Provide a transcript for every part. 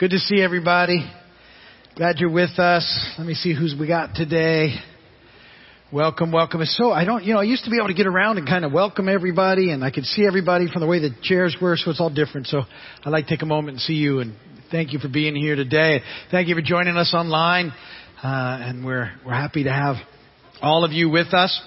Good to see everybody. Glad you're with us. Let me see who's we got today. Welcome, welcome. So I don't, you know, I used to be able to get around and kind of welcome everybody, and I could see everybody from the way the chairs were, so it's all different. So I'd like to take a moment and see you, and thank you for being here today. Thank you for joining us online, uh, and we're we're happy to have all of you with us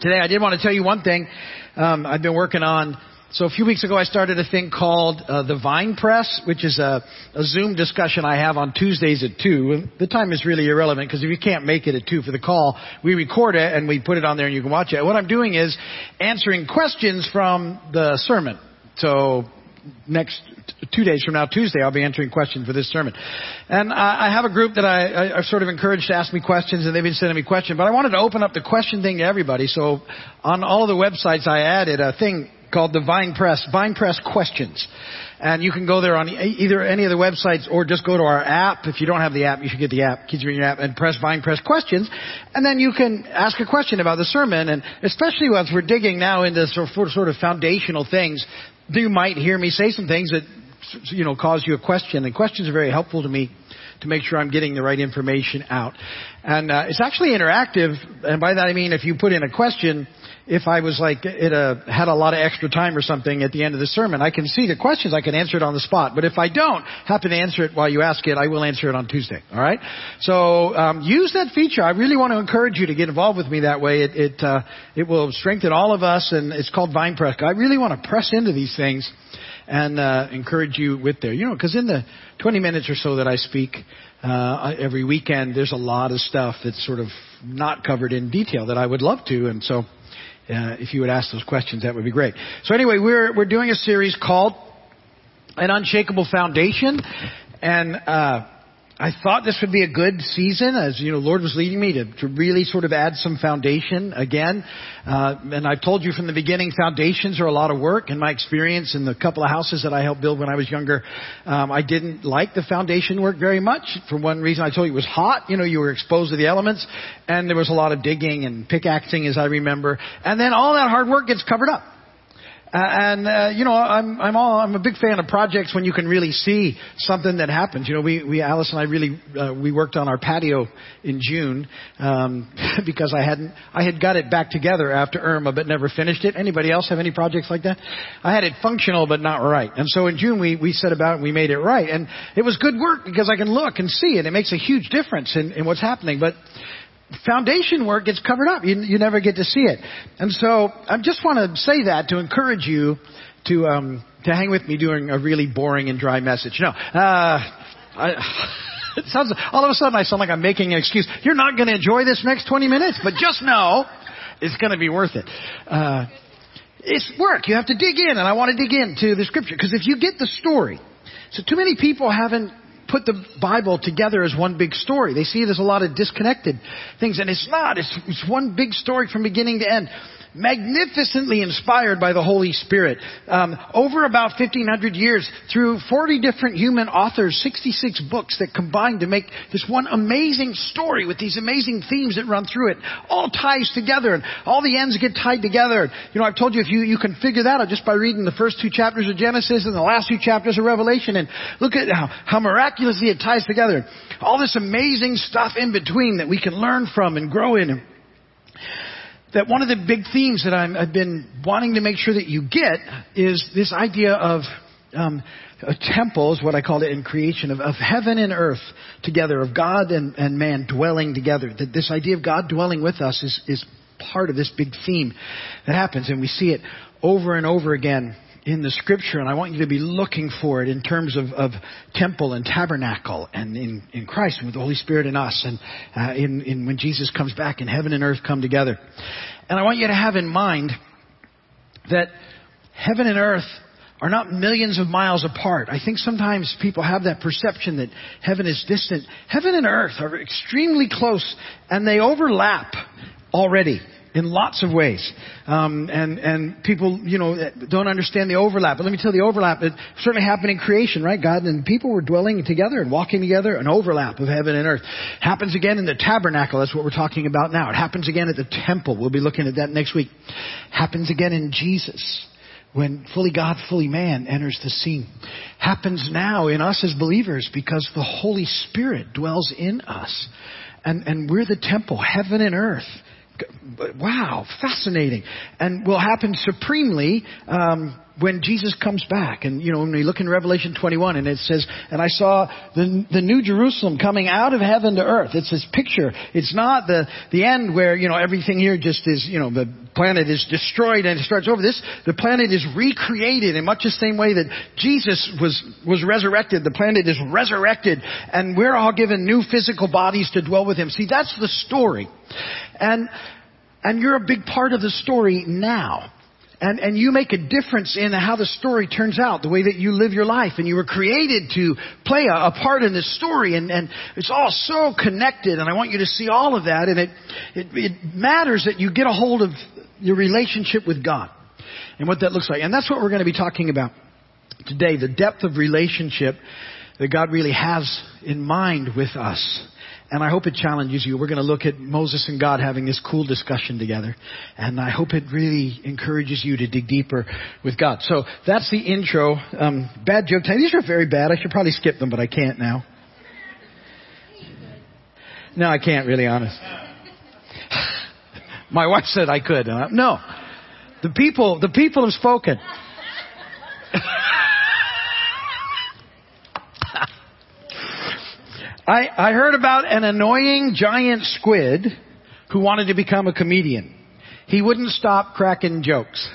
today. I did want to tell you one thing. Um, I've been working on so a few weeks ago, I started a thing called uh, the Vine Press, which is a, a Zoom discussion I have on Tuesdays at two. The time is really irrelevant because if you can't make it at two for the call, we record it and we put it on there and you can watch it. What I'm doing is answering questions from the sermon. So next two days from now, Tuesday, I'll be answering questions for this sermon. And I I have a group that I, I, I sort of encouraged to ask me questions, and they've been sending me questions. But I wanted to open up the question thing to everybody. So on all of the websites, I added a thing called the Vine Press, Vine Press Questions. And you can go there on either any of the websites or just go to our app. If you don't have the app, you should get the app, Keys Vineyard app, and press Vine Press Questions. And then you can ask a question about the sermon. And especially as we're digging now into sort of foundational things, you might hear me say some things that, you know, cause you a question. And questions are very helpful to me to make sure I'm getting the right information out. And uh, it's actually interactive. And by that I mean if you put in a question, if I was like it a, had a lot of extra time or something at the end of the sermon, I can see the questions, I can answer it on the spot. But if I don't happen to answer it while you ask it, I will answer it on Tuesday. All right. So um, use that feature. I really want to encourage you to get involved with me that way. It it, uh, it will strengthen all of us, and it's called Vine Press. I really want to press into these things and uh, encourage you with there. You know, because in the 20 minutes or so that I speak uh, every weekend, there's a lot of stuff that's sort of not covered in detail that I would love to, and so uh, if you would ask those questions, that would be great. So anyway, we're we're doing a series called "An Unshakable Foundation," and uh, I thought this would be a good season, as you know, Lord was leading me to, to really sort of add some foundation again. Uh, and I've told you from the beginning, foundations are a lot of work. In my experience, in the couple of houses that I helped build when I was younger, um, I didn't like the foundation work very much. For one reason, I told you it was hot. You know, you were exposed to the elements, and there was a lot of digging and pickaxing, as I remember. And then all that hard work gets covered up. Uh, and uh, you know, I'm I'm all I'm a big fan of projects when you can really see something that happens. You know, we we Alice and I really uh, we worked on our patio in June um, because I hadn't I had got it back together after Irma but never finished it. Anybody else have any projects like that? I had it functional but not right. And so in June we we set about and we made it right. And it was good work because I can look and see it. It makes a huge difference in, in what's happening. But foundation work gets covered up. You, you never get to see it. And so I just want to say that to encourage you to um, to hang with me during a really boring and dry message. No, uh, I, it sounds all of a sudden I sound like I'm making an excuse. You're not going to enjoy this next 20 minutes, but just know it's going to be worth it. Uh, it's work. You have to dig in, and I want to dig into the scripture because if you get the story, so too many people haven't put the Bible together as one big story. They see there's a lot of disconnected things, and it's not. It's, it's one big story from beginning to end magnificently inspired by the Holy Spirit. Um, over about 1500 years, through 40 different human authors, 66 books that combine to make this one amazing story with these amazing themes that run through it. All ties together and all the ends get tied together. You know, I've told you if you, you can figure that out just by reading the first two chapters of Genesis and the last two chapters of Revelation and look at how, how miraculously it ties together. All this amazing stuff in between that we can learn from and grow in that one of the big themes that i have been wanting to make sure that you get is this idea of um, a temple is what I call it in creation of, of heaven and earth together, of God and, and man dwelling together. That this idea of God dwelling with us is, is part of this big theme that happens, and we see it over and over again in the scripture, and I want you to be looking for it in terms of, of temple and tabernacle and in, in Christ and with the Holy Spirit in us and uh, in, in when Jesus comes back and heaven and earth come together. And I want you to have in mind that heaven and earth are not millions of miles apart. I think sometimes people have that perception that heaven is distant. Heaven and earth are extremely close and they overlap already in lots of ways. Um, and, and people, you know, don't understand the overlap. But let me tell you the overlap. It certainly happened in creation, right? God and people were dwelling together and walking together. An overlap of heaven and earth. Happens again in the tabernacle. That's what we're talking about now. It happens again at the temple. We'll be looking at that next week. Happens again in Jesus. when fully God, fully man enters the scene. Happens now in us as believers because the Holy Spirit dwells in us. And, and we're the temple, heaven and earth. Wow, fascinating. And will happen supremely um, when Jesus comes back. And, you know, when we look in Revelation 21 and it says, and I saw the, the new Jerusalem coming out of heaven to earth. It's this picture. It's not the, the end where, you know, everything here just is, you know, the planet is destroyed and it starts over. This, the planet is recreated in much the same way that Jesus was, was resurrected. The planet is resurrected and we're all given new physical bodies to dwell with Him. See, that's the story. And, and you're a big part of the story now. And, and you make a difference in how the story turns out, the way that you live your life. And you were created to play a, a part in this story. And, and it's all so connected. And I want you to see all of that. And it, it, it matters that you get a hold of your relationship with God and what that looks like. And that's what we're going to be talking about today. The depth of relationship that God really has in mind with us. And I hope it challenges you. We're going to look at Moses and God having this cool discussion together. And I hope it really encourages you to dig deeper with God. So that's the intro. Um, bad joke time. These are very bad. I should probably skip them, but I can't now. No, I can't really, honest. My wife said I could. Uh, no. The people, the people have spoken. I, I heard about an annoying giant squid who wanted to become a comedian. He wouldn't stop cracking jokes.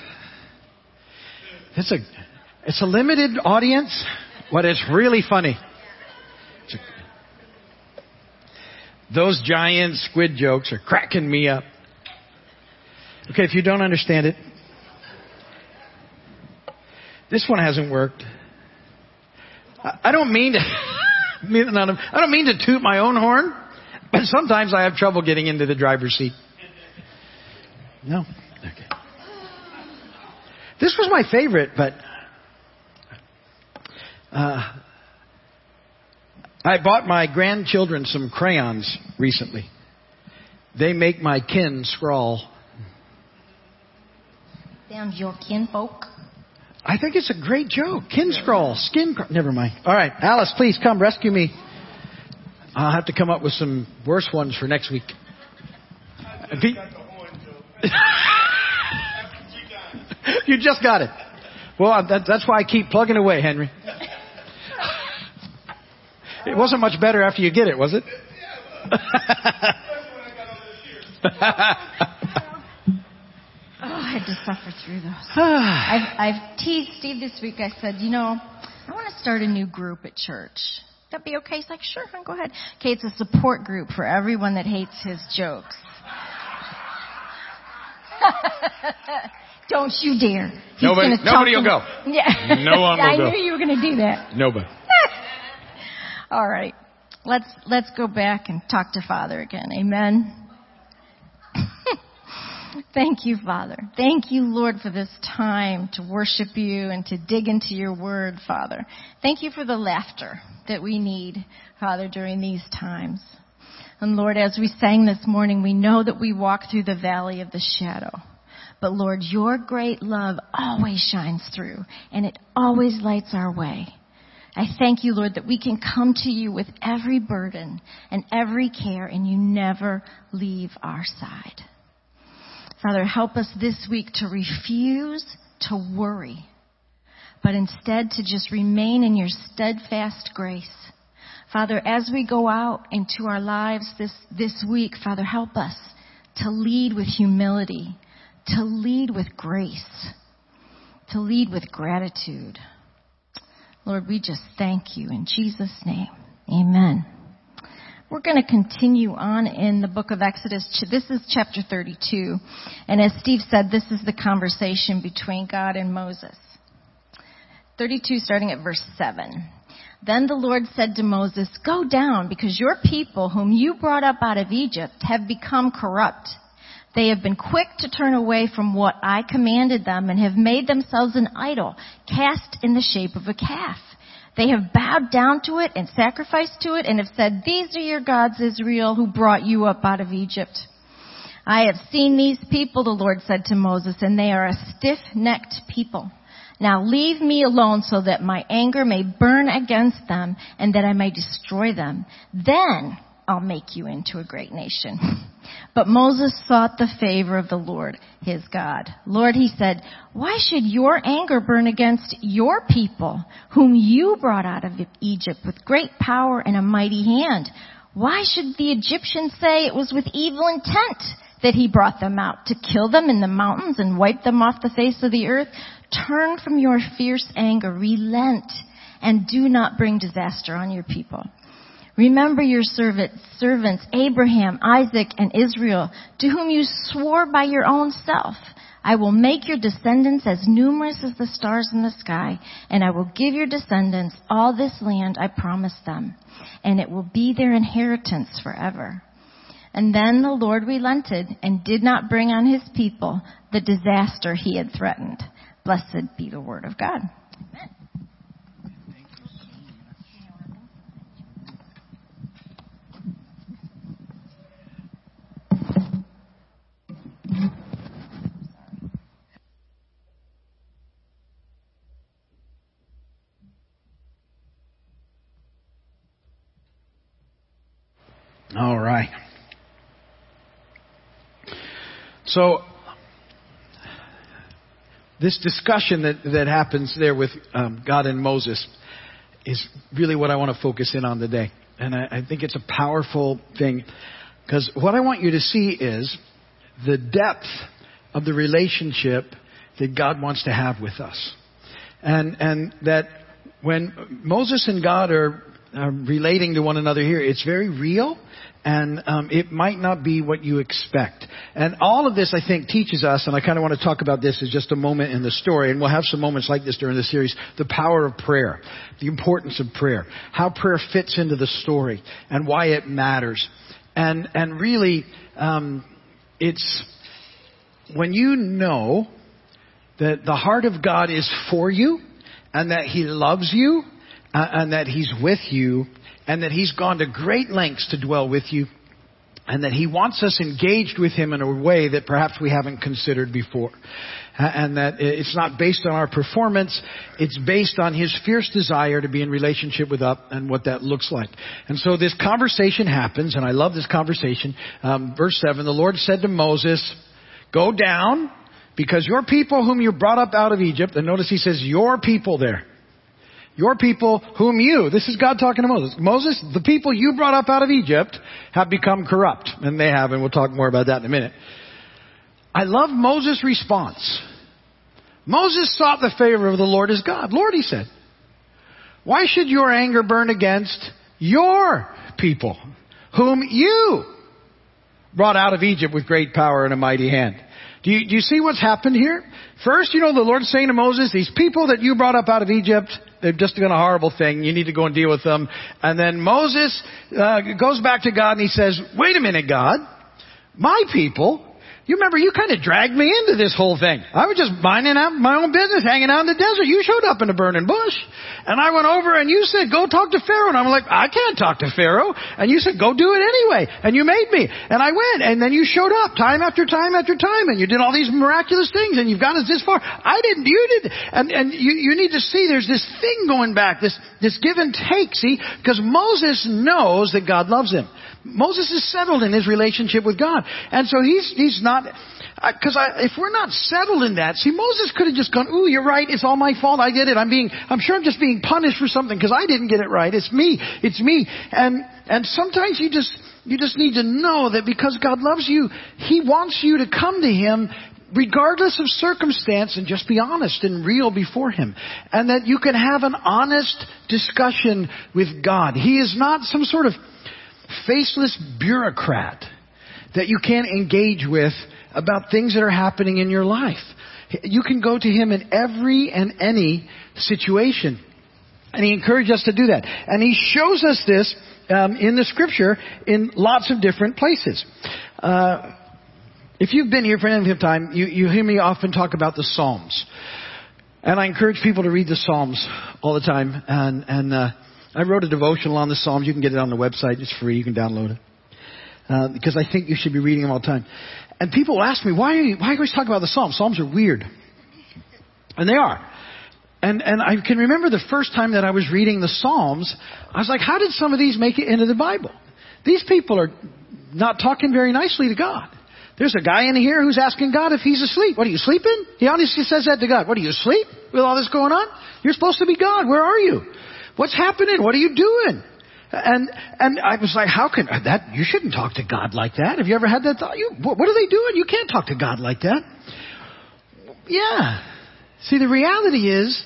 It's a, it's a limited audience, but it's really funny. It's a, those giant squid jokes are cracking me up. Okay, if you don't understand it, this one hasn't worked. I, I don't mean to. I don't mean to toot my own horn, but sometimes I have trouble getting into the driver's seat. No? Okay. This was my favorite, but uh, I bought my grandchildren some crayons recently. They make my kin scrawl. Sounds your kinfolk. I think it's a great joke. Kin scroll, skin. Crawl. Never mind. All right, Alice, please come rescue me. I'll have to come up with some worse ones for next week. you just got it. Well, that, that's why I keep plugging away, Henry. It wasn't much better after you get it, was it? Oh, had to suffer through those. I've, I've teased Steve this week. I said, you know, I want to start a new group at church. That be okay? He's like, sure, go ahead. Okay, it's a support group for everyone that hates his jokes. Don't you dare. He's nobody nobody will go. Yeah. No one will I go. knew you were going to do that. Nobody. All right. Let's, let's go back and talk to Father again. Amen. Thank you, Father. Thank you, Lord, for this time to worship you and to dig into your word, Father. Thank you for the laughter that we need, Father, during these times. And Lord, as we sang this morning, we know that we walk through the valley of the shadow. But Lord, your great love always shines through and it always lights our way. I thank you, Lord, that we can come to you with every burden and every care and you never leave our side. Father, help us this week to refuse to worry, but instead to just remain in your steadfast grace. Father, as we go out into our lives this, this week, Father, help us to lead with humility, to lead with grace, to lead with gratitude. Lord, we just thank you in Jesus' name. Amen. We're going to continue on in the book of Exodus. This is chapter 32. And as Steve said, this is the conversation between God and Moses. 32 starting at verse 7. Then the Lord said to Moses, Go down because your people whom you brought up out of Egypt have become corrupt. They have been quick to turn away from what I commanded them and have made themselves an idol cast in the shape of a calf. They have bowed down to it and sacrificed to it and have said, these are your gods, Israel, who brought you up out of Egypt. I have seen these people, the Lord said to Moses, and they are a stiff-necked people. Now leave me alone so that my anger may burn against them and that I may destroy them. Then I'll make you into a great nation. But Moses sought the favor of the Lord, his God. Lord, he said, why should your anger burn against your people, whom you brought out of Egypt with great power and a mighty hand? Why should the Egyptians say it was with evil intent that he brought them out to kill them in the mountains and wipe them off the face of the earth? Turn from your fierce anger, relent, and do not bring disaster on your people. Remember your servants, Abraham, Isaac, and Israel, to whom you swore by your own self. I will make your descendants as numerous as the stars in the sky, and I will give your descendants all this land I promised them, and it will be their inheritance forever. And then the Lord relented and did not bring on his people the disaster he had threatened. Blessed be the word of God. Amen. All right. So, this discussion that, that happens there with um, God and Moses is really what I want to focus in on today. And I, I think it's a powerful thing because what I want you to see is the depth of the relationship that God wants to have with us. And, and that when Moses and God are, are relating to one another here, it's very real and um, it might not be what you expect. And all of this, I think, teaches us, and I kind of want to talk about this as just a moment in the story, and we'll have some moments like this during the series, the power of prayer, the importance of prayer, how prayer fits into the story, and why it matters. And, and really, um, it's when you know that the heart of God is for you, and that He loves you, uh, and that He's with you, and that He's gone to great lengths to dwell with you, and that He wants us engaged with Him in a way that perhaps we haven't considered before. And that it's not based on our performance, it's based on His fierce desire to be in relationship with us and what that looks like. And so this conversation happens, and I love this conversation. Um, verse 7, the Lord said to Moses, Go down, because your people whom you brought up out of Egypt, and notice He says, Your people there. Your people whom you, this is God talking to Moses. Moses, the people you brought up out of Egypt have become corrupt. And they have, and we'll talk more about that in a minute. I love Moses' response. Moses sought the favor of the Lord as God. Lord, he said, why should your anger burn against your people, whom you brought out of Egypt with great power and a mighty hand? Do you, do you see what's happened here? First, you know, the Lord's saying to Moses, these people that you brought up out of Egypt, they've just done a horrible thing. You need to go and deal with them. And then Moses uh, goes back to God and he says, wait a minute, God. My people you remember you kind of dragged me into this whole thing. I was just minding out my own business, hanging out in the desert. You showed up in a burning bush. And I went over and you said, go talk to Pharaoh. And I'm like, I can't talk to Pharaoh. And you said, go do it anyway. And you made me. And I went. And then you showed up time after time after time. And you did all these miraculous things. And you've got us this far. I didn't. You did. And, and you, you need to see there's this thing going back, this, this give and take. See? Because Moses knows that God loves him. Moses is settled in his relationship with God. And so he's, he's not, because uh, if we're not settled in that, see, Moses could have just gone, ooh, you're right, it's all my fault, I did it, I'm being, I'm sure I'm just being punished for something because I didn't get it right, it's me, it's me. And, and sometimes you just, you just need to know that because God loves you, He wants you to come to Him regardless of circumstance and just be honest and real before Him. And that you can have an honest discussion with God. He is not some sort of faceless bureaucrat that you can't engage with about things that are happening in your life. You can go to him in every and any situation. And he encouraged us to do that. And he shows us this um, in the scripture in lots of different places. Uh, if you've been here for any time, you, you hear me often talk about the Psalms. And I encourage people to read the Psalms all the time. And, and uh, I wrote a devotional on the Psalms. You can get it on the website. It's free. You can download it. Uh, because I think you should be reading them all the time. And people will ask me, why are you, why are you always talking about the Psalms? Psalms are weird. And they are. And, and I can remember the first time that I was reading the Psalms, I was like, how did some of these make it into the Bible? These people are not talking very nicely to God. There's a guy in here who's asking God if he's asleep. What are you sleeping? He honestly says that to God. What are you asleep with all this going on? You're supposed to be God. Where are you? What's happening? What are you doing? And and I was like, how can that? You shouldn't talk to God like that. Have you ever had that thought? You, what, are they doing? You can't talk to God like that. Yeah. See, the reality is,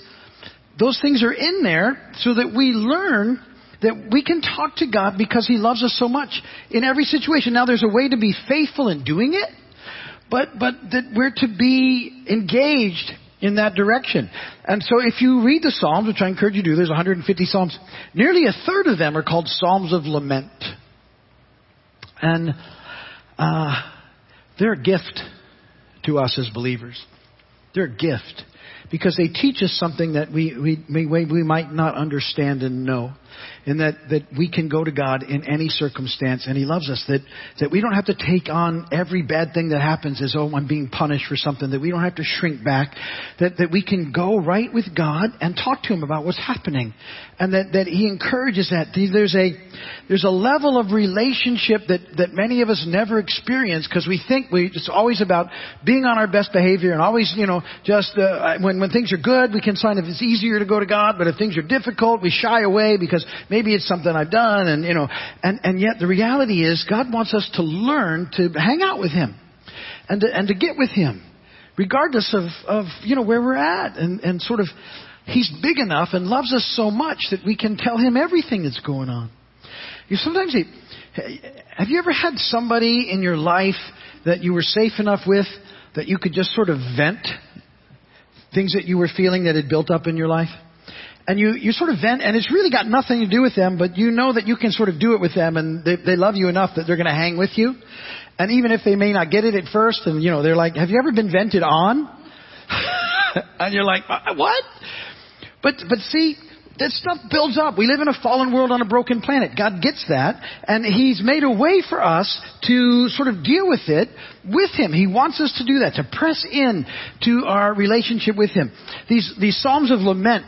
those things are in there so that we learn that we can talk to God because He loves us so much in every situation. Now, there's a way to be faithful in doing it, but but that we're to be engaged in that direction. And so if you read the Psalms, which I encourage you to do, there's 150 Psalms, nearly a third of them are called Psalms of Lament. And uh, they're a gift to us as believers. They're a gift because they teach us something that we, we, we, we might not understand and know and that, that we can go to God in any circumstance and He loves us. That, that we don't have to take on every bad thing that happens as, oh, I'm being punished for something. That we don't have to shrink back. That, that we can go right with God and talk to Him about what's happening. And that, that He encourages that. There's a, there's a level of relationship that, that many of us never experience because we think we, it's always about being on our best behavior and always, you know, just, uh, when, when things are good, we can sign if it's easier to go to God, but if things are difficult, we shy away because maybe it's something I've done and, you know, and, and yet the reality is God wants us to learn to hang out with Him and to, and to get with Him regardless of, of, you know, where we're at and, and sort of, He's big enough and loves us so much that we can tell Him everything that's going on. You sometimes, have you ever had somebody in your life that you were safe enough with that you could just sort of vent things that you were feeling that had built up in your life? And you, you sort of vent, and it's really got nothing to do with them, but you know that you can sort of do it with them, and they, they love you enough that they're going to hang with you. And even if they may not get it at first, and you know, they're like, have you ever been vented on? and you're like, uh, what? But, but see, that stuff builds up. We live in a fallen world on a broken planet. God gets that, and He's made a way for us to sort of deal with it with Him. He wants us to do that, to press in to our relationship with Him. These, these Psalms of Lament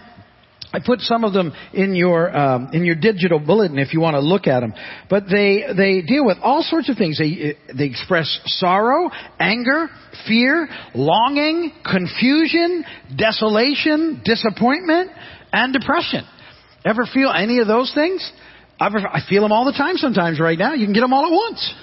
I put some of them in your um, in your digital bulletin if you want to look at them. But they they deal with all sorts of things. They they express sorrow, anger, fear, longing, confusion, desolation, disappointment, and depression. Ever feel any of those things? I feel them all the time sometimes right now. You can get them all at once.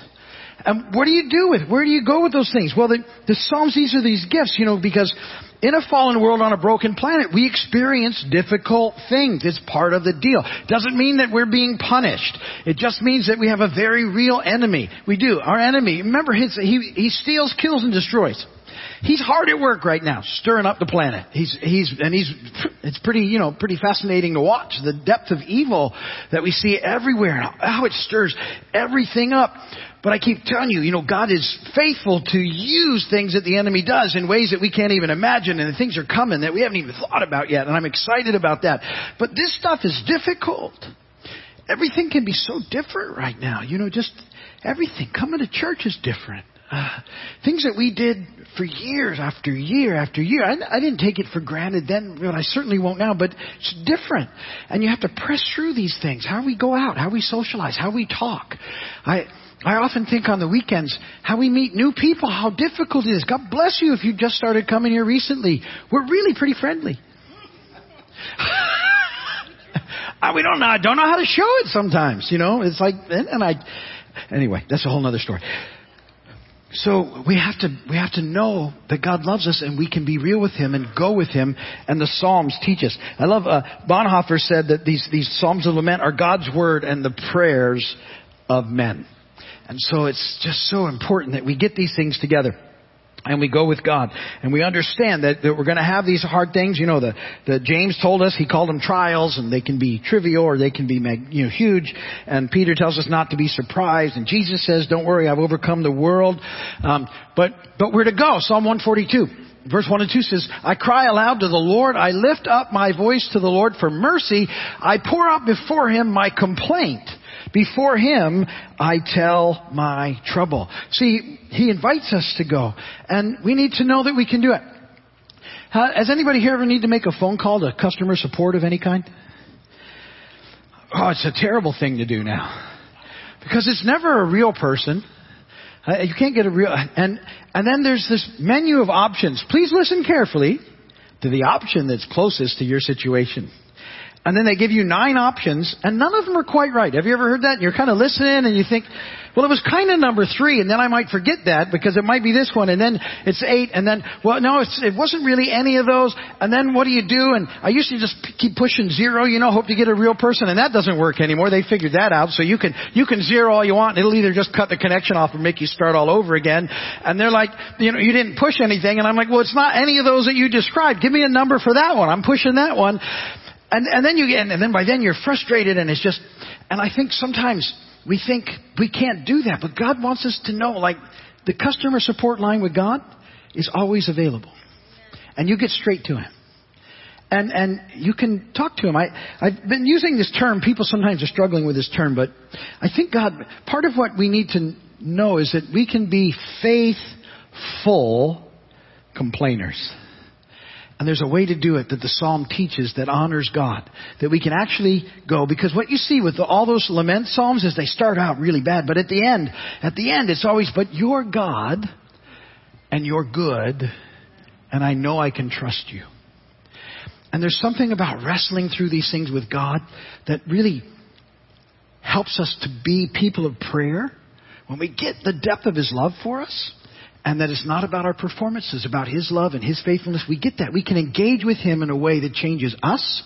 And what do you do with? Where do you go with those things? Well, the, the Psalms, these are these gifts, you know, because in a fallen world on a broken planet, we experience difficult things. It's part of the deal. Doesn't mean that we're being punished. It just means that we have a very real enemy. We do. Our enemy, remember, he, he steals, kills, and destroys. He's hard at work right now, stirring up the planet. He's, he's, and he's, it's pretty, you know, pretty fascinating to watch the depth of evil that we see everywhere and how it stirs everything up. But I keep telling you, you know, God is faithful to use things that the enemy does in ways that we can't even imagine and things are coming that we haven't even thought about yet. And I'm excited about that. But this stuff is difficult. Everything can be so different right now. You know, just everything. Coming to church is different. Uh, things that we did for years after year after year. I, I didn't take it for granted then, but I certainly won't now. But it's different, and you have to press through these things. How we go out, how we socialize, how we talk. I I often think on the weekends how we meet new people, how difficult it is. God bless you if you just started coming here recently. We're really pretty friendly. we don't know. I don't know how to show it sometimes. You know, it's like, and I. Anyway, that's a whole other story. So we have to we have to know that God loves us and we can be real with Him and go with Him. And the Psalms teach us. I love uh, Bonhoeffer said that these these Psalms of lament are God's word and the prayers of men. And so it's just so important that we get these things together and we go with God. And we understand that, that we're going to have these hard things. You know, the, the James told us, he called them trials, and they can be trivial or they can be you know, huge. And Peter tells us not to be surprised. And Jesus says, don't worry, I've overcome the world. Um, but, but we're to go. Psalm 142. Verse 1 and 2 says, I cry aloud to the Lord. I lift up my voice to the Lord for mercy. I pour out before him my complaint. Before Him, I tell my trouble. See, He invites us to go, and we need to know that we can do it. Has anybody here ever need to make a phone call to customer support of any kind? Oh, it's a terrible thing to do now. Because it's never a real person. Uh, you can't get a real, and, and then there's this menu of options. Please listen carefully to the option that's closest to your situation. And then they give you nine options, and none of them are quite right. Have you ever heard that? And you're kind of listening, and you think, well, it was kind of number three, and then I might forget that because it might be this one, and then it's eight, and then, well, no, it wasn't really any of those, and then what do you do? And I used to just keep pushing zero, you know, hope to get a real person, and that doesn't work anymore. They figured that out, so you can, you can zero all you want, and it'll either just cut the connection off or make you start all over again. And they're like, you know, you didn't push anything, and I'm like, well, it's not any of those that you described. Give me a number for that one. I'm pushing that one. And, and then you get, and then by then you're frustrated and it's just, and I think sometimes we think we can't do that, but God wants us to know, like, the customer support line with God is always available. And you get straight to Him. And, and you can talk to Him. I, I've been using this term, people sometimes are struggling with this term, but I think God, part of what we need to know is that we can be faithful complainers. And there's a way to do it that the psalm teaches that honors God. That we can actually go, because what you see with the, all those lament psalms is they start out really bad, but at the end, at the end it's always, but you're God, and you're good, and I know I can trust you. And there's something about wrestling through these things with God that really helps us to be people of prayer. When we get the depth of His love for us, and that it's not about our performances, about His love and His faithfulness. We get that. We can engage with Him in a way that changes us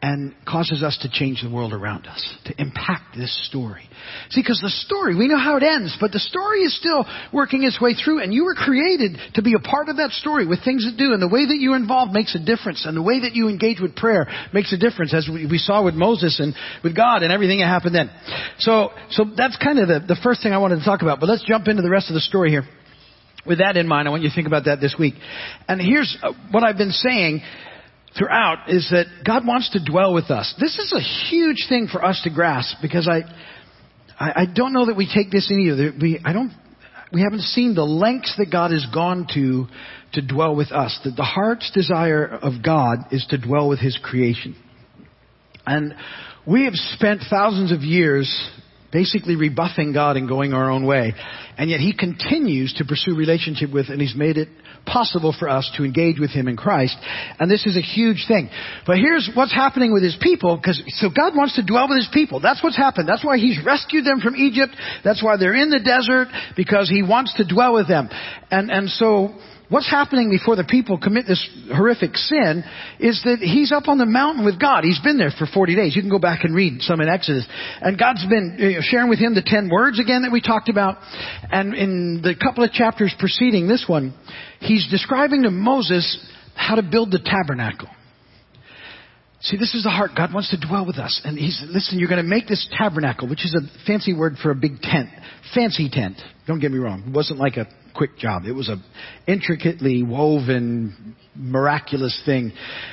and causes us to change the world around us, to impact this story. See, because the story, we know how it ends, but the story is still working its way through, and you were created to be a part of that story with things that do, and the way that you're involved makes a difference, and the way that you engage with prayer makes a difference, as we, we saw with Moses and with God and everything that happened then. So, so that's kind of the, the first thing I wanted to talk about, but let's jump into the rest of the story here with that in mind, I want you to think about that this week. And here's uh, what I've been saying throughout is that God wants to dwell with us. This is a huge thing for us to grasp because I, I, I don't know that we take this in either. We, I don't, we haven't seen the lengths that God has gone to to dwell with us. That the heart's desire of God is to dwell with His creation. And we have spent thousands of years basically rebuffing God and going our own way. And yet He continues to pursue relationship with, and He's made it possible for us to engage with Him in Christ. And this is a huge thing. But here's what's happening with His people, because, so God wants to dwell with His people. That's what's happened. That's why He's rescued them from Egypt. That's why they're in the desert, because He wants to dwell with them. And, and so, what's happening before the people commit this horrific sin is that he's up on the mountain with God. He's been there for 40 days. You can go back and read some in Exodus. And God's been uh, sharing with him the 10 words again that we talked about. And in the couple of chapters preceding this one, he's describing to Moses how to build the tabernacle. See, this is the heart. God wants to dwell with us. And he's, listen, you're going to make this tabernacle, which is a fancy word for a big tent. Fancy tent. Don't get me wrong. It wasn't like a quick job. It was a intricately woven, miraculous thing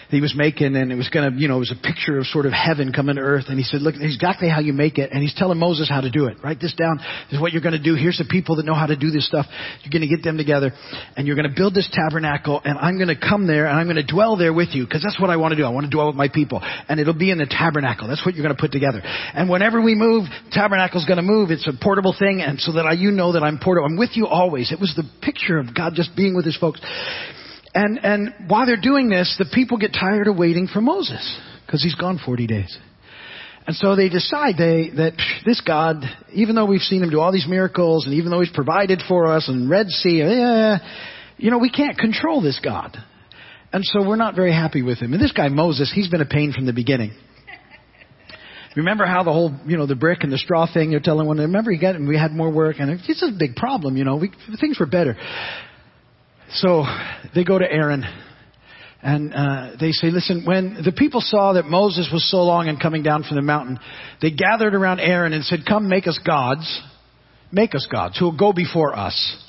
he was making, and it was going to, you know, it was a picture of sort of heaven coming to earth. And he said, "Look, exactly how you make it." And he's telling Moses how to do it. Write this down. This is what you're going to do. Here's the people that know how to do this stuff. You're going to get them together, and you're going to build this tabernacle. And I'm going to come there, and I'm going to dwell there with you, because that's what I want to do. I want to dwell with my people, and it'll be in the tabernacle. That's what you're going to put together. And whenever we move, tabernacle's going to move. It's a portable thing, and so that I, you know that I'm portable. I'm with you always. It was the picture of God just being with His folks. And, and while they're doing this, the people get tired of waiting for Moses because he's gone 40 days. And so they decide they, that this God, even though we've seen him do all these miracles and even though he's provided for us and Red Sea, yeah, you know, we can't control this God. And so we're not very happy with him. And this guy Moses, he's been a pain from the beginning. Remember how the whole, you know, the brick and the straw thing you're telling one, remember he got, and we had more work and it's a big problem, you know, we, things were better. So they go to Aaron and uh, they say, listen, when the people saw that Moses was so long in coming down from the mountain, they gathered around Aaron and said, come make us gods. Make us gods who will go before us.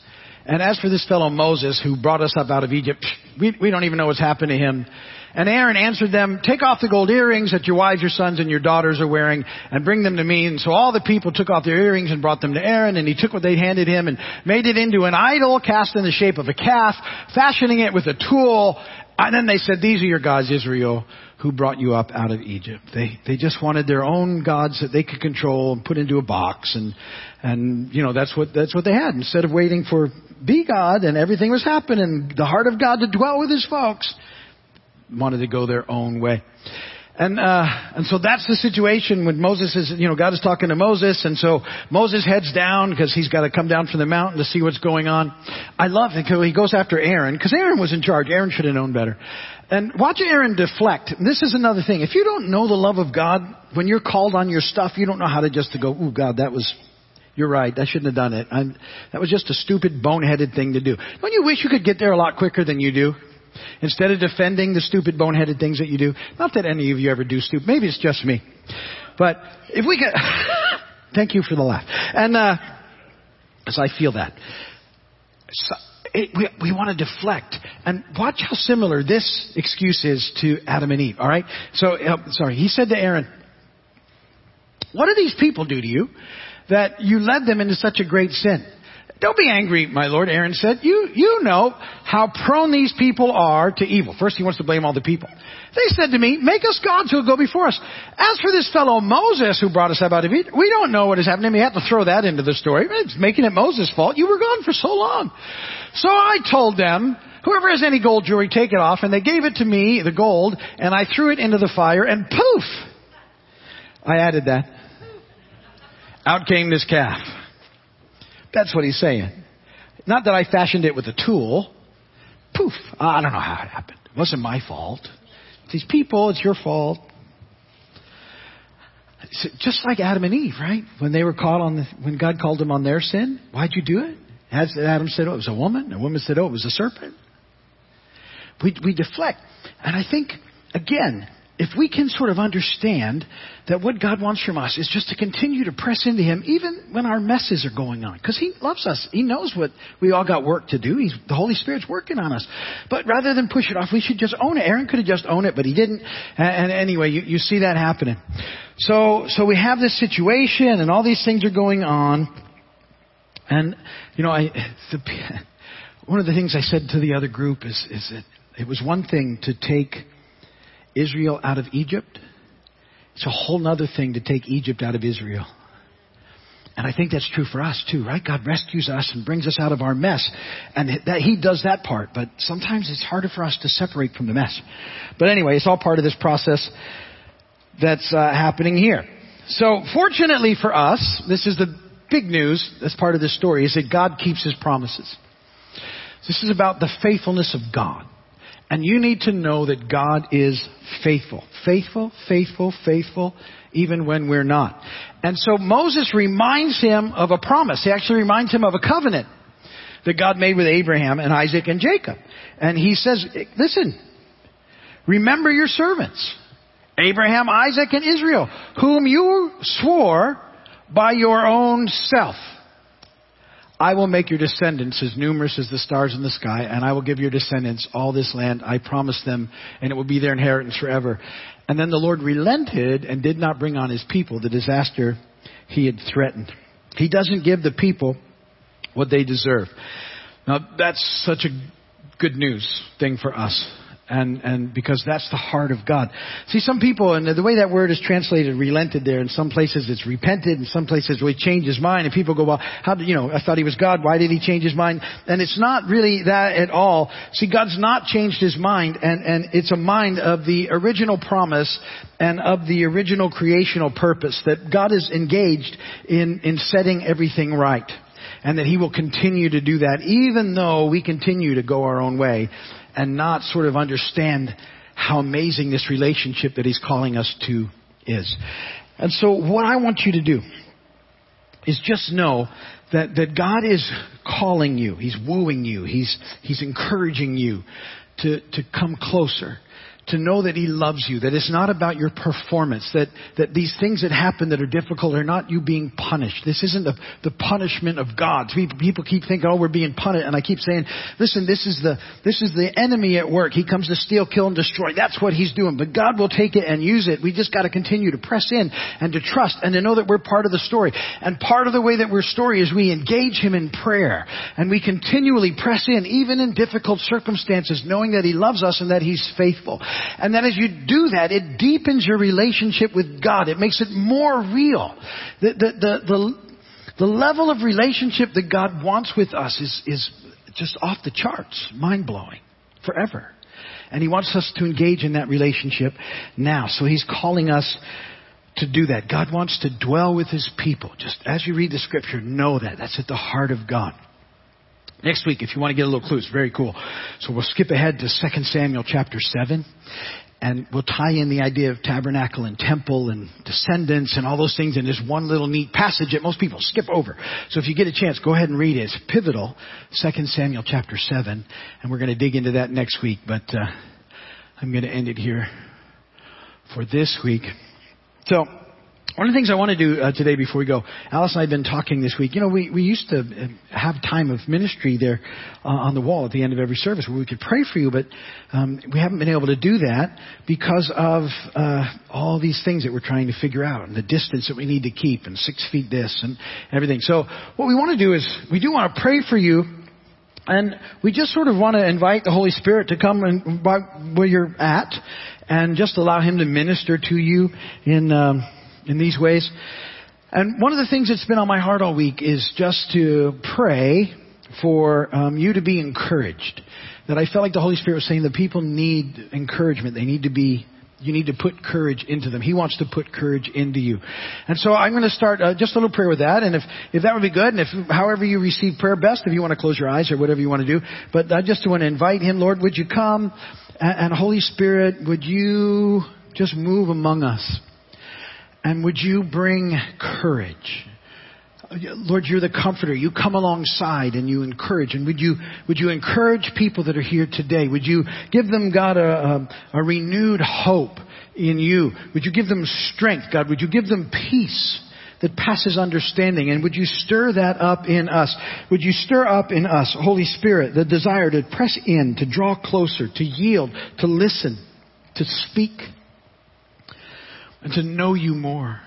And as for this fellow Moses who brought us up out of Egypt, we, we don't even know what's happened to him. And Aaron answered them, take off the gold earrings that your wives, your sons, and your daughters are wearing and bring them to me. And so all the people took off their earrings and brought them to Aaron and he took what they handed him and made it into an idol cast in the shape of a calf, fashioning it with a tool And then they said, these are your gods, Israel, who brought you up out of Egypt. They, they just wanted their own gods that they could control and put into a box and, and, you know, that's what, that's what they had. Instead of waiting for be God and everything was happening, the heart of God to dwell with his folks, wanted to go their own way. And uh, and so that's the situation when Moses is, you know, God is talking to Moses, and so Moses heads down because he's got to come down from the mountain to see what's going on. I love it because he goes after Aaron because Aaron was in charge. Aaron should have known better. And watch Aaron deflect. This is another thing. If you don't know the love of God, when you're called on your stuff, you don't know how to just to go, "Ooh, God, that was." You're right. I shouldn't have done it. I'm, that was just a stupid, boneheaded thing to do. Don't you wish you could get there a lot quicker than you do? Instead of defending the stupid boneheaded things that you do, not that any of you ever do stupid, maybe it's just me. But if we could, thank you for the laugh. And, uh, as I feel that. So, it, we, we want to deflect. And watch how similar this excuse is to Adam and Eve, alright? So, uh, sorry, he said to Aaron, what do these people do to you that you led them into such a great sin? Don't be angry, my lord, Aaron said. You, you know how prone these people are to evil. First, he wants to blame all the people. They said to me, make us gods who will go before us. As for this fellow Moses who brought us up out of Egypt, we don't know what has happened to him. Have to throw that into the story. It's making it Moses' fault. You were gone for so long. So I told them, whoever has any gold jewelry, take it off. And they gave it to me, the gold, and I threw it into the fire and poof! I added that. Out came this calf. That's what he's saying. Not that I fashioned it with a tool. Poof. I don't know how it happened. It wasn't my fault. These people, it's your fault. Just like Adam and Eve, right? When they were caught on the, when God called them on their sin, why'd you do it? Adam said, oh, it was a woman. A woman said, oh, it was a serpent. We, we deflect. And I think, again, if we can sort of understand that what God wants from us is just to continue to press into Him even when our messes are going on. Because He loves us. He knows what we all got work to do. He's, the Holy Spirit's working on us. But rather than push it off, we should just own it. Aaron could have just owned it, but he didn't. And, and anyway, you, you see that happening. So, so we have this situation and all these things are going on. And, you know, I, the, one of the things I said to the other group is, is that it was one thing to take Israel out of Egypt, it's a whole other thing to take Egypt out of Israel. And I think that's true for us too, right? God rescues us and brings us out of our mess. And that He does that part. But sometimes it's harder for us to separate from the mess. But anyway, it's all part of this process that's uh, happening here. So fortunately for us, this is the big news that's part of this story, is that God keeps His promises. This is about the faithfulness of God. And you need to know that God is faithful. Faithful, faithful, faithful, even when we're not. And so Moses reminds him of a promise. He actually reminds him of a covenant that God made with Abraham and Isaac and Jacob. And he says, listen, remember your servants, Abraham, Isaac, and Israel, whom you swore by your own self. I will make your descendants as numerous as the stars in the sky, and I will give your descendants all this land. I promised them, and it will be their inheritance forever. And then the Lord relented and did not bring on his people the disaster he had threatened. He doesn't give the people what they deserve. Now, that's such a good news thing for us and and because that's the heart of God. See, some people, and the way that word is translated, relented there. In some places, it's repented. In some places, we change his mind. And people go, well, how did you know? I thought he was God. Why did he change his mind? And it's not really that at all. See, God's not changed his mind, and and it's a mind of the original promise and of the original creational purpose that God is engaged in in setting everything right and that he will continue to do that even though we continue to go our own way and not sort of understand how amazing this relationship that he's calling us to is. And so what I want you to do is just know that, that God is calling you. He's wooing you. He's, he's encouraging you to, to come closer, to know that He loves you, that it's not about your performance, that, that these things that happen that are difficult are not you being punished. This isn't the, the punishment of God. People, keep thinking, oh, we're being punished. And I keep saying, listen, this is the, this is the enemy at work. He comes to steal, kill, and destroy. That's what He's doing. But God will take it and use it. We just gotta continue to press in and to trust and to know that we're part of the story. And part of the way that we're story is we engage Him in prayer and we continually press in, even in difficult circumstances, knowing that He loves us and that He's faithful. And then as you do that, it deepens your relationship with God. It makes it more real. The, the, the, the, the level of relationship that God wants with us is, is just off the charts, mind blowing, forever. And He wants us to engage in that relationship now. So He's calling us to do that. God wants to dwell with His people. Just as you read the scripture, know that. That's at the heart of God. Next week, if you want to get a little clue, it's very cool. So we'll skip ahead to 2 Samuel chapter 7 and we'll tie in the idea of tabernacle and temple and descendants and all those things in this one little neat passage that most people skip over. So if you get a chance, go ahead and read it. It's pivotal, 2 Samuel chapter 7, and we're going to dig into that next week, but uh, I'm going to end it here for this week. So, one of the things I want to do uh, today before we go, Alice and I have been talking this week. You know, we, we used to uh, have time of ministry there uh, on the wall at the end of every service where we could pray for you, but um, we haven't been able to do that because of uh, all these things that we're trying to figure out and the distance that we need to keep and six feet this and everything. So what we want to do is we do want to pray for you and we just sort of want to invite the Holy Spirit to come and where you're at and just allow Him to minister to you in. Um, in these ways. And one of the things that's been on my heart all week is just to pray for um, you to be encouraged. That I felt like the Holy Spirit was saying that people need encouragement. They need to be you need to put courage into them. He wants to put courage into you. And so I'm going to start uh, just a little prayer with that. And if, if that would be good, and if however you receive prayer best, if you want to close your eyes or whatever you want to do, but I just want to invite Him, Lord, would you come? And, and Holy Spirit, would you just move among us? And would you bring courage? Lord, you're the comforter. You come alongside and you encourage. And would you, would you encourage people that are here today? Would you give them, God, a, a, a renewed hope in you? Would you give them strength, God? Would you give them peace? that passes understanding. And would you stir that up in us? Would you stir up in us, Holy Spirit, the desire to press in, to draw closer, to yield, to listen, to speak, and to know you more.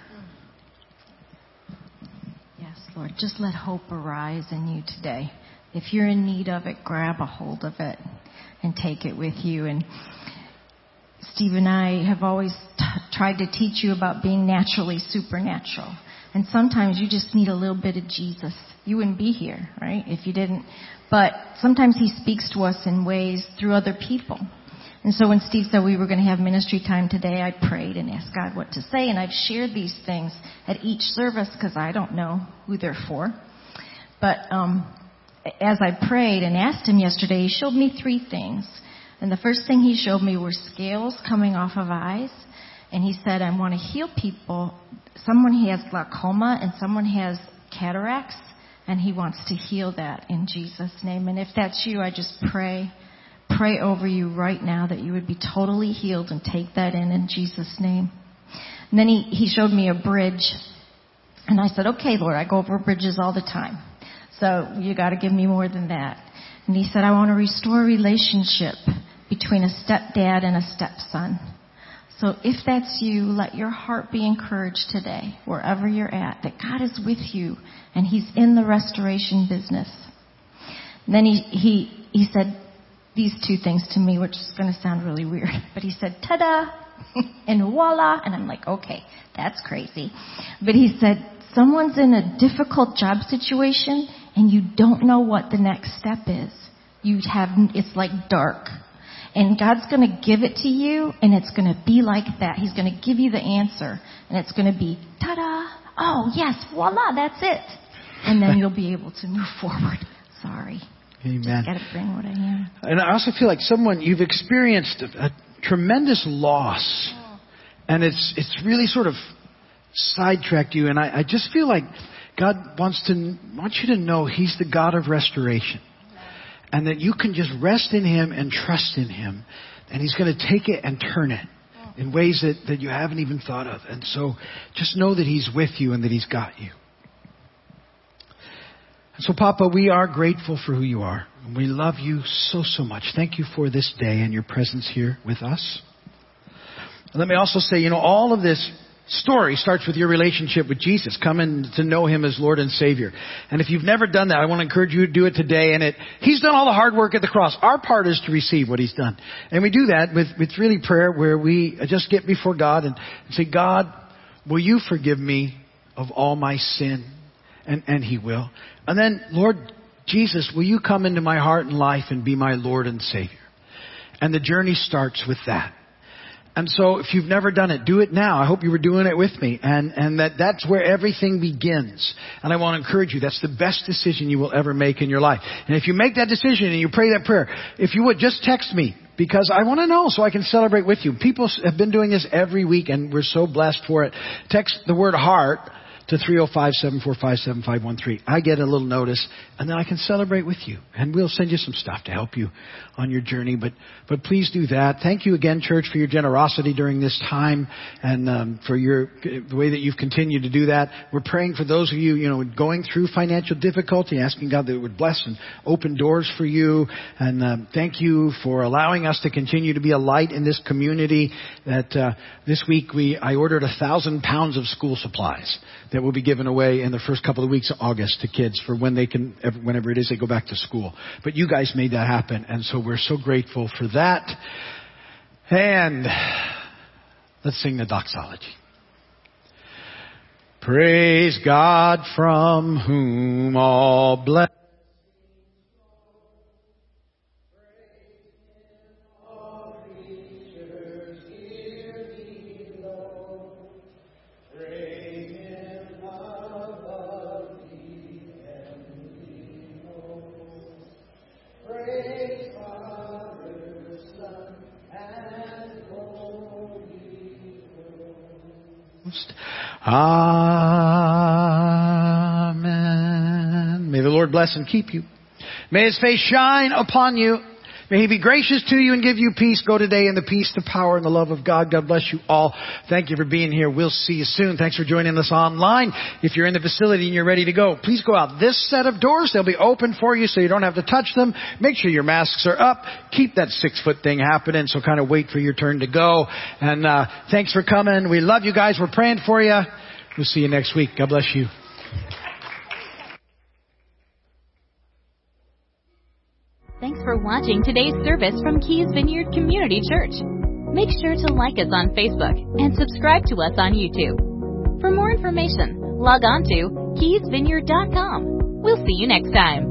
Yes, Lord. Just let hope arise in you today. If you're in need of it, grab a hold of it and take it with you. And Steve and I have always t- tried to teach you about being naturally supernatural. And sometimes you just need a little bit of Jesus. You wouldn't be here, right, if you didn't. But sometimes He speaks to us in ways through other people. And so when Steve said we were going to have ministry time today, I prayed and asked God what to say. And I've shared these things at each service because I don't know who they're for. But um, as I prayed and asked him yesterday, he showed me three things. And the first thing he showed me were scales coming off of eyes. And he said, I want to heal people. Someone has glaucoma and someone has cataracts. And he wants to heal that in Jesus' name. And if that's you, I just pray pray over you right now that you would be totally healed and take that in in Jesus' name. And then he, he showed me a bridge. And I said, okay, Lord, I go over bridges all the time. So you got to give me more than that. And he said, I want to restore a relationship between a stepdad and a stepson. So if that's you, let your heart be encouraged today, wherever you're at, that God is with you and He's in the restoration business. And then he, he, he said, these two things to me, which is going to sound really weird. But he said, ta-da, and voila. And I'm like, okay, that's crazy. But he said, someone's in a difficult job situation and you don't know what the next step is. You have, it's like dark. And God's going to give it to you and it's going to be like that. He's going to give you the answer and it's going to be, ta-da, oh yes, voila, that's it. And then you'll be able to move forward. Sorry. Amen. Got to bring what I am. And I also feel like someone you've experienced a, a tremendous loss, and it's it's really sort of sidetracked you. And I, I just feel like God wants to wants you to know He's the God of restoration, and that you can just rest in Him and trust in Him And He's going to take it and turn it in ways that, that you haven't even thought of. And so just know that He's with you and that He's got you. And so, Papa, we are grateful for who you are. We love you so, so much. Thank you for this day and your presence here with us. And let me also say, you know, all of this story starts with your relationship with Jesus, coming to know Him as Lord and Savior. And if you've never done that, I want to encourage you to do it today. And it, He's done all the hard work at the cross. Our part is to receive what He's done. And we do that with, with really prayer where we just get before God and say, God, will you forgive me of all my sin? And, and He will. And then, Lord Jesus, will you come into my heart and life and be my Lord and Savior? And the journey starts with that. And so if you've never done it, do it now. I hope you were doing it with me. And, and that that's where everything begins. And I want to encourage you, that's the best decision you will ever make in your life. And if you make that decision and you pray that prayer, if you would, just text me because I want to know so I can celebrate with you. People have been doing this every week and we're so blessed for it. Text the word heart to 305-745-7513. I get a little notice and then I can celebrate with you and we'll send you some stuff to help you on your journey. But, but please do that. Thank you again, church, for your generosity during this time and um, for your, the way that you've continued to do that. We're praying for those of you, you know, going through financial difficulty, asking God that it would bless and open doors for you. And um, thank you for allowing us to continue to be a light in this community that uh, this week we, I ordered a thousand pounds of school supplies that will be given away in the first couple of weeks of August to kids for when they can, whenever it is they go back to school. But you guys made that happen, and so we're so grateful for that. And let's sing the doxology. Praise God from whom all blessings Amen. May the Lord bless and keep you. May His face shine upon you. May He be gracious to you and give you peace. Go today in the peace, the power, and the love of God. God bless you all. Thank you for being here. We'll see you soon. Thanks for joining us online. If you're in the facility and you're ready to go, please go out this set of doors. They'll be open for you so you don't have to touch them. Make sure your masks are up. Keep that six foot thing happening. So kind of wait for your turn to go. And, uh, thanks for coming. We love you guys. We're praying for you. We'll see you next week. God bless you. Thanks for watching today's service from Keys Vineyard Community Church. Make sure to like us on Facebook and subscribe to us on YouTube. For more information, log on to keysvineyard.com. We'll see you next time.